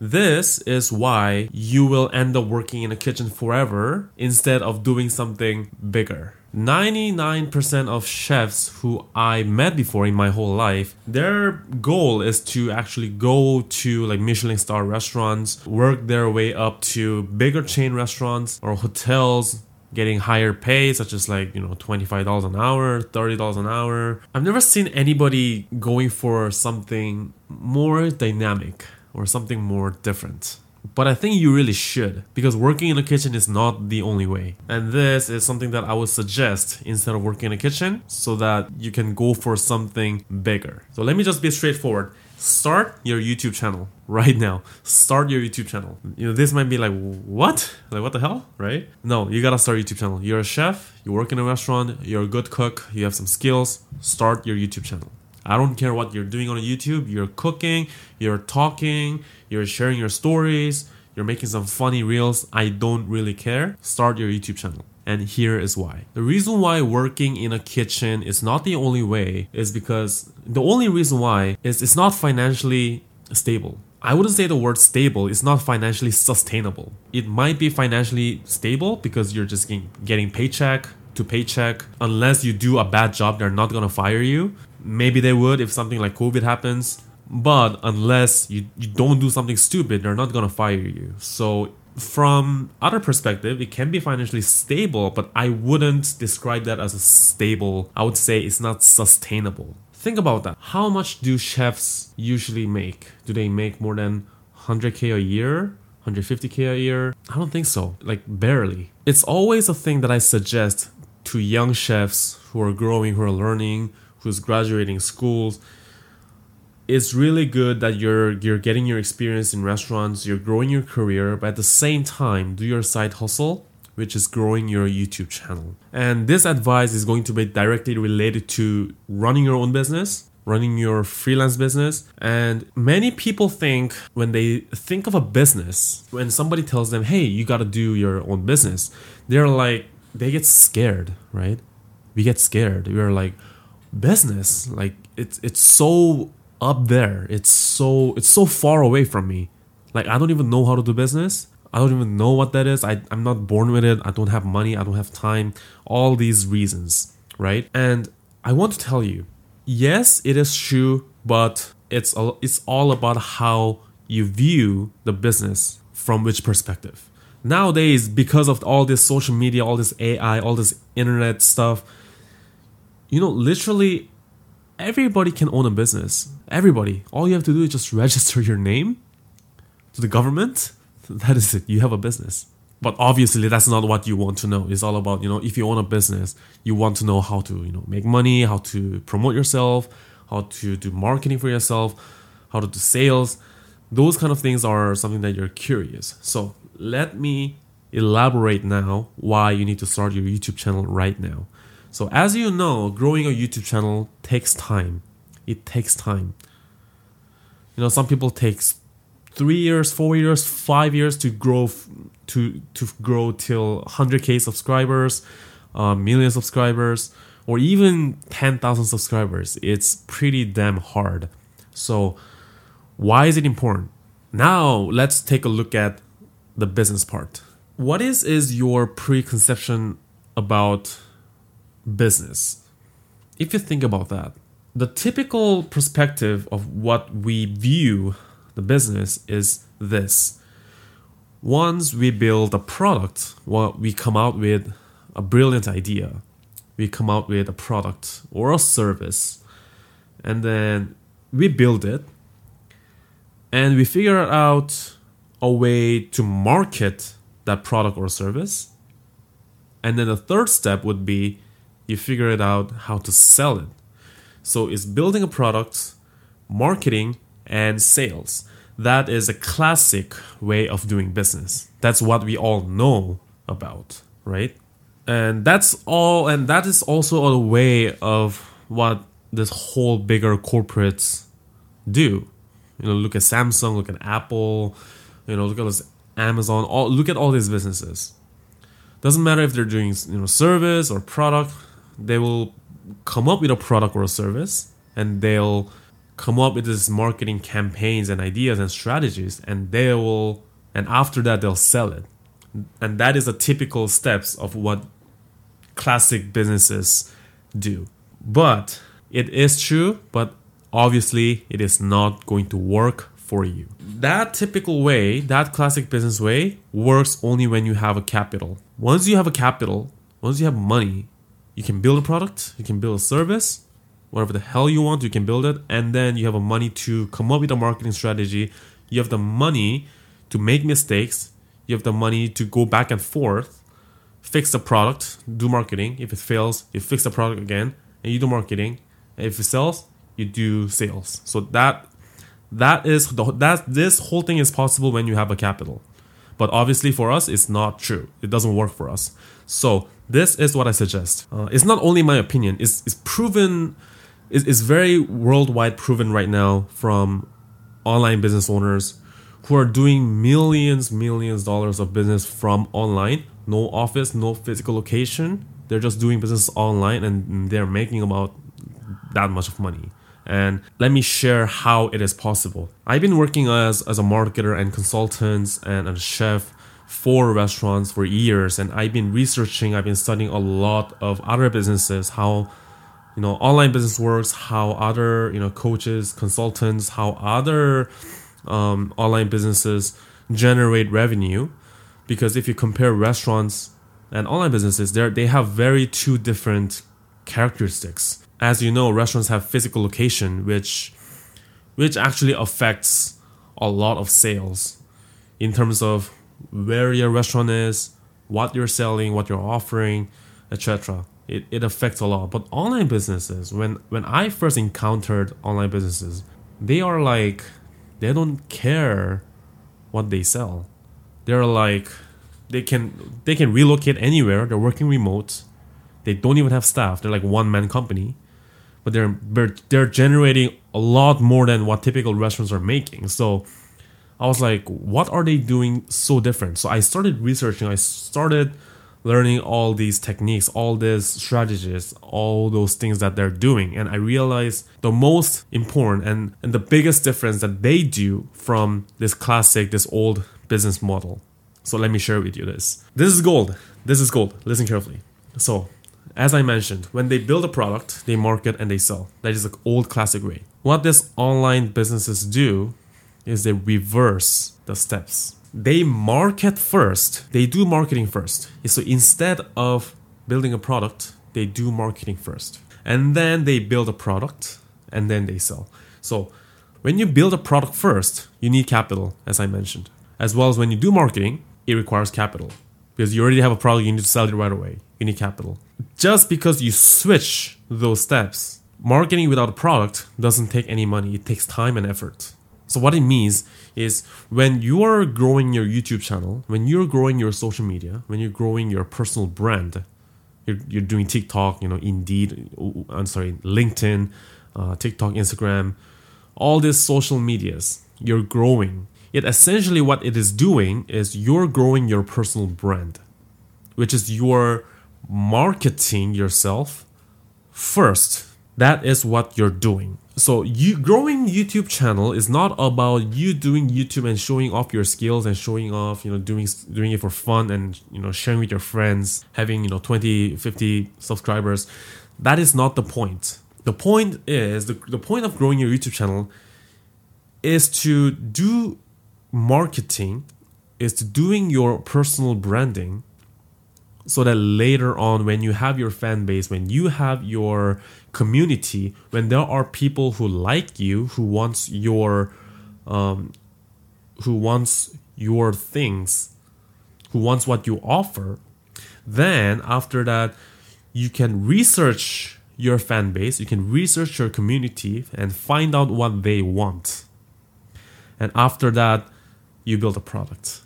This is why you will end up working in a kitchen forever instead of doing something bigger. 99% of chefs who I met before in my whole life, their goal is to actually go to like Michelin star restaurants, work their way up to bigger chain restaurants or hotels, getting higher pay, such as like, you know, $25 an hour, $30 an hour. I've never seen anybody going for something more dynamic or something more different. But I think you really should because working in a kitchen is not the only way. And this is something that I would suggest instead of working in a kitchen so that you can go for something bigger. So let me just be straightforward. Start your YouTube channel right now. Start your YouTube channel. You know, this might be like, what? Like, what the hell? Right? No, you gotta start YouTube channel. You're a chef, you work in a restaurant, you're a good cook, you have some skills. Start your YouTube channel. I don't care what you're doing on YouTube. You're cooking, you're talking, you're sharing your stories, you're making some funny reels. I don't really care. Start your YouTube channel. And here is why. The reason why working in a kitchen is not the only way is because the only reason why is it's not financially stable. I wouldn't say the word stable. It's not financially sustainable. It might be financially stable because you're just getting, getting paycheck to paycheck. Unless you do a bad job, they're not gonna fire you. Maybe they would if something like COVID happens. But unless you, you don't do something stupid, they're not gonna fire you. So from other perspective, it can be financially stable, but I wouldn't describe that as a stable. I would say it's not sustainable. Think about that. How much do chefs usually make? Do they make more than 100k a year? 150k a year? I don't think so. Like barely. It's always a thing that I suggest to young chefs who are growing, who are learning, who's graduating schools it's really good that you're you're getting your experience in restaurants, you're growing your career, but at the same time, do your side hustle, which is growing your YouTube channel. And this advice is going to be directly related to running your own business, running your freelance business. And many people think when they think of a business, when somebody tells them, "Hey, you got to do your own business," they're like they get scared, right? We get scared. We're like business, like it's it's so up there. It's so it's so far away from me. Like I don't even know how to do business. I don't even know what that is. I, I'm not born with it. I don't have money. I don't have time. All these reasons, right? And I want to tell you, yes, it is true, but it's a, it's all about how you view the business from which perspective. Nowadays, because of all this social media, all this AI, all this internet stuff, you know, literally everybody can own a business. Everybody. All you have to do is just register your name to the government. That is it. You have a business. But obviously that's not what you want to know. It's all about, you know, if you own a business, you want to know how to, you know, make money, how to promote yourself, how to do marketing for yourself, how to do sales. Those kind of things are something that you're curious. So, let me elaborate now why you need to start your YouTube channel right now. So, as you know, growing a YouTube channel takes time. It takes time. You know, some people takes three years, four years, five years to grow to to grow till 100k subscribers, uh, million subscribers, or even 10,000 subscribers. It's pretty damn hard. So, why is it important? Now, let's take a look at the business part. What is is your preconception about business. If you think about that, the typical perspective of what we view the business is this. Once we build a product, well, we come out with a brilliant idea. We come out with a product or a service, and then we build it, and we figure out a way to market that product or service. And then the third step would be you figure it out how to sell it. So it's building a product, marketing, and sales. That is a classic way of doing business. That's what we all know about, right? And that's all, and that is also a way of what this whole bigger corporates do. You know, look at Samsung, look at Apple, you know, look at this Amazon, all look at all these businesses. Doesn't matter if they're doing you know service or product, they will come up with a product or a service and they'll come up with these marketing campaigns and ideas and strategies and they will and after that they'll sell it. And that is a typical steps of what classic businesses do. But it is true but obviously it is not going to work for you. That typical way that classic business way works only when you have a capital. Once you have a capital once you have money you can build a product you can build a service whatever the hell you want, you can build it, and then you have a money to come up with a marketing strategy. You have the money to make mistakes. You have the money to go back and forth, fix the product, do marketing. If it fails, you fix the product again, and you do marketing. And if it sells, you do sales. So that that is the that this whole thing is possible when you have a capital. But obviously for us, it's not true. It doesn't work for us. So this is what I suggest. Uh, it's not only my opinion. It's, it's proven it's, is very worldwide proven right now from online business owners who are doing millions, millions dollars of business from online. No office, no physical location. They're just doing business online and they're making about that much of money. And let me share how it is possible. I've been working as, as a marketer and consultant and a chef for restaurants for years and I've been researching, I've been studying a lot of other businesses, how you know online business works how other you know coaches consultants how other um, online businesses generate revenue. Because if you compare restaurants and online businesses they they have very two different characteristics. As you know restaurants have physical location which which actually affects a lot of sales in terms of where your restaurant is what you're selling what you're offering etc it, it affects a lot. But online businesses, when when I first encountered online businesses, they are like they don't care what they sell. They're like they can they can relocate anywhere. They're working remote. They don't even have staff. They're like one man company, but they're they're, they're generating a lot more than what typical restaurants are making. So I was like, what are they doing so different? So I started researching. I started learning all these techniques, all these strategies, all those things that they're doing. And I realized the most important and, and the biggest difference that they do from this classic, this old business model. So let me share with you this. This is gold. This is gold. Listen carefully. So, as I mentioned, when they build a product, they market and they sell. That is the old classic way. What these online businesses do is they reverse the steps they market first. They do marketing first. So instead of building a product, they do marketing first. And then they build a product and then they sell. So when you build a product first, you need capital, as I mentioned. As well as when you do marketing, it requires capital. Because you already have a product, you need to sell it right away. You need capital. Just because you switch those steps, marketing without a product doesn't take any money, it takes time and effort. So what it means is when you are growing your YouTube channel, when you're growing your social media, when you're growing your personal brand, you're, you're doing TikTok, you know, Indeed, I'm sorry, LinkedIn, uh, TikTok, Instagram, all these social medias, you're growing. It essentially what it is doing is you're growing your personal brand, which is you're marketing yourself first. That is what you're doing so you growing youtube channel is not about you doing youtube and showing off your skills and showing off you know doing doing it for fun and you know sharing with your friends having you know 20 50 subscribers. That is not the point. The point is the, the point of growing your youtube channel is to do marketing is to doing your personal branding so that later on when you have your fan base when you have your community when there are people who like you who wants your um, who wants your things who wants what you offer then after that you can research your fan base you can research your community and find out what they want. And after that you build a product.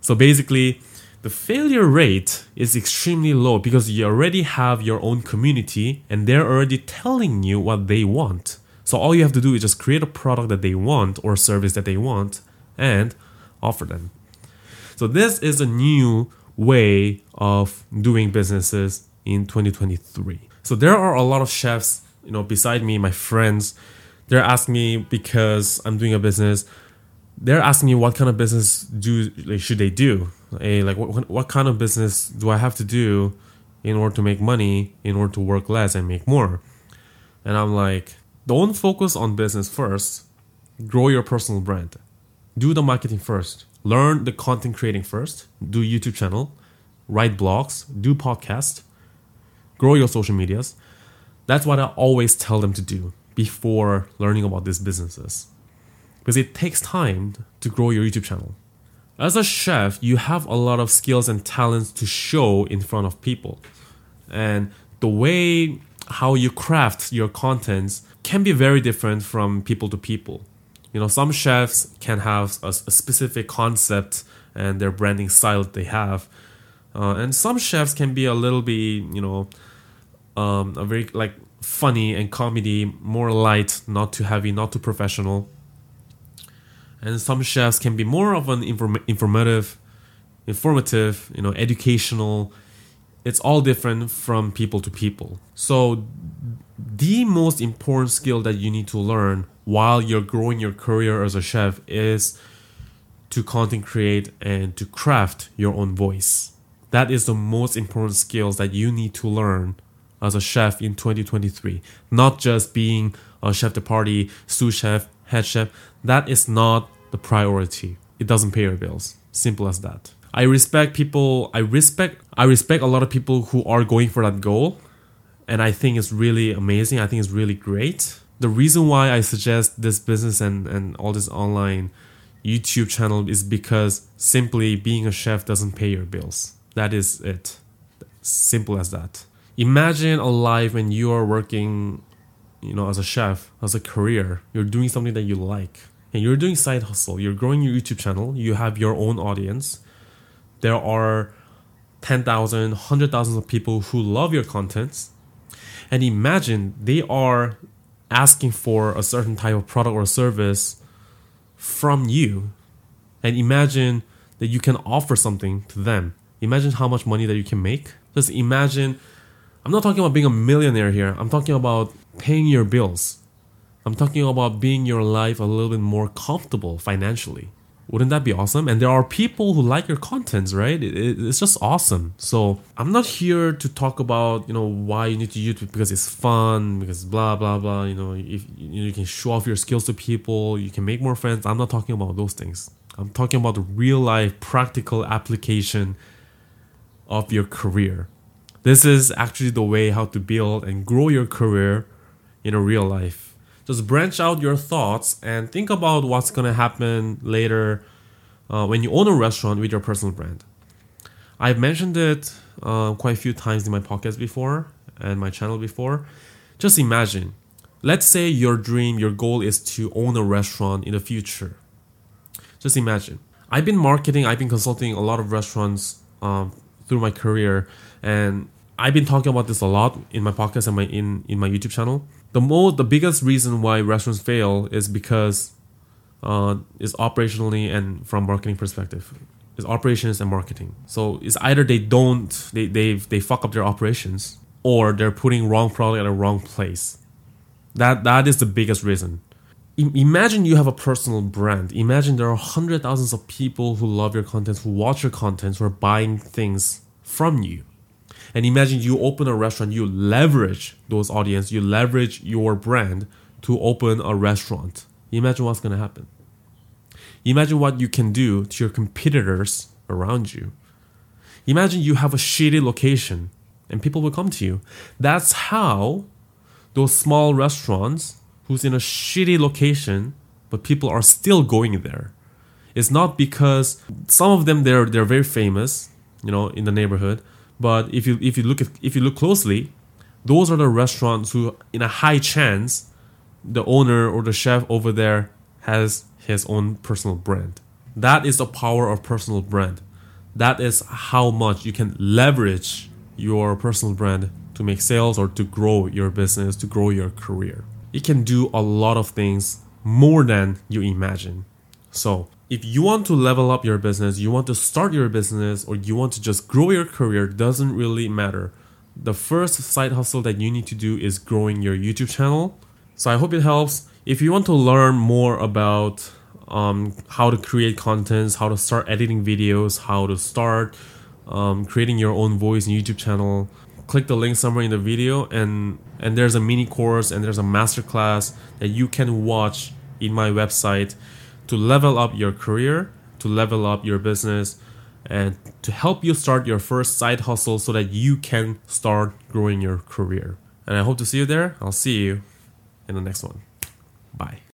So basically the failure rate is extremely low because you already have your own community and they're already telling you what they want. So all you have to do is just create a product that they want or service that they want and offer them. So this is a new way of doing businesses in 2023. So there are a lot of chefs, you know, beside me, my friends, they're asking me because I'm doing a business. They're asking me what kind of business do like, should they do? A like what what kind of business do I have to do in order to make money, in order to work less and make more? And I'm like, don't focus on business first. Grow your personal brand. Do the marketing first. Learn the content creating first. Do YouTube channel, write blogs, do podcast, grow your social medias. That's what I always tell them to do before learning about these businesses. Because it takes time to grow your YouTube channel. As a chef, you have a lot of skills and talents to show in front of people. And the way how you craft your contents can be very different from people to people. You know, some chefs can have a, a specific concept and their branding style that they have. Uh, and some chefs can be a little bit, you know, um, a very like funny and comedy, more light, not too heavy, not too professional. And some chefs can be more of an inform- informative, informative, you know, educational. It's all different from people to people. So, the most important skill that you need to learn while you're growing your career as a chef is to content create and to craft your own voice. That is the most important skills that you need to learn as a chef in 2023. Not just being a chef de partie, sous chef, head chef. That is not the priority. It doesn't pay your bills. Simple as that. I respect people. I respect. I respect a lot of people who are going for that goal, and I think it's really amazing. I think it's really great. The reason why I suggest this business and and all this online YouTube channel is because simply being a chef doesn't pay your bills. That is it. Simple as that imagine a life when you are working you know as a chef as a career you're doing something that you like and you're doing side hustle. You're growing your youtube channel. You have your own audience. There are 10,000 100,000 of people who love your contents. And imagine they are asking for a certain type of product or service from you. And imagine that you can offer something to them. Imagine how much money that you can make. Just imagine I'm not talking about being a millionaire here. I'm talking about paying your bills. I'm talking about being your life a little bit more comfortable financially. Wouldn't that be awesome? And there are people who like your contents, right? It, it, it's just awesome. So I'm not here to talk about you know why you need to YouTube because it's fun, because blah blah blah. You know, if you, know, you can show off your skills to people, you can make more friends. I'm not talking about those things. I'm talking about the real life, practical application of your career this is actually the way how to build and grow your career in a real life. Just branch out your thoughts and think about what's gonna happen later uh, when you own a restaurant with your personal brand. I've mentioned it uh, quite a few times in my podcast before and my channel before. Just imagine, let's say your dream, your goal is to own a restaurant in the future. Just imagine. I've been marketing, I've been consulting a lot of restaurants um, through my career, and I've been talking about this a lot in my podcast and my in, in my YouTube channel. The most the biggest reason why restaurants fail is because uh, is operationally and from marketing perspective. Is operations and marketing. So it's either they don't they they they fuck up their operations or they're putting wrong product at a wrong place. That that is the biggest reason. Imagine you have a personal brand. Imagine there are hundred thousands of people who love your content, who watch your content, who are buying things from you and imagine you open a restaurant, you leverage those audience, you leverage your brand to open a restaurant. Imagine what's going to happen. Imagine what you can do to your competitors around you. Imagine you have a shitty location and people will come to you. That's how those small restaurants who's in a shitty location but people are still going there. It's not because some of them they're they're very famous, you know, in the neighborhood, but if you if you look at, if you look closely, those are the restaurants who, in a high chance, the owner or the chef over there has his own personal brand. That is the power of personal brand. That is how much you can leverage your personal brand to make sales or to grow your business, to grow your career. It can do a lot of things more than you imagine. So, if you want to level up your business, you want to start your business, or you want to just grow your career, doesn't really matter. The first side hustle that you need to do is growing your YouTube channel. So I hope it helps. If you want to learn more about um, how to create contents, how to start editing videos, how to start um, creating your own voice and YouTube channel, click the link somewhere in the video and and there's a mini course and there's a masterclass that you can watch in my website to level up your career, to level up your business, and to help you start your first side hustle so that you can start growing your career. And I hope to see you there. I'll see you in the next one. Bye.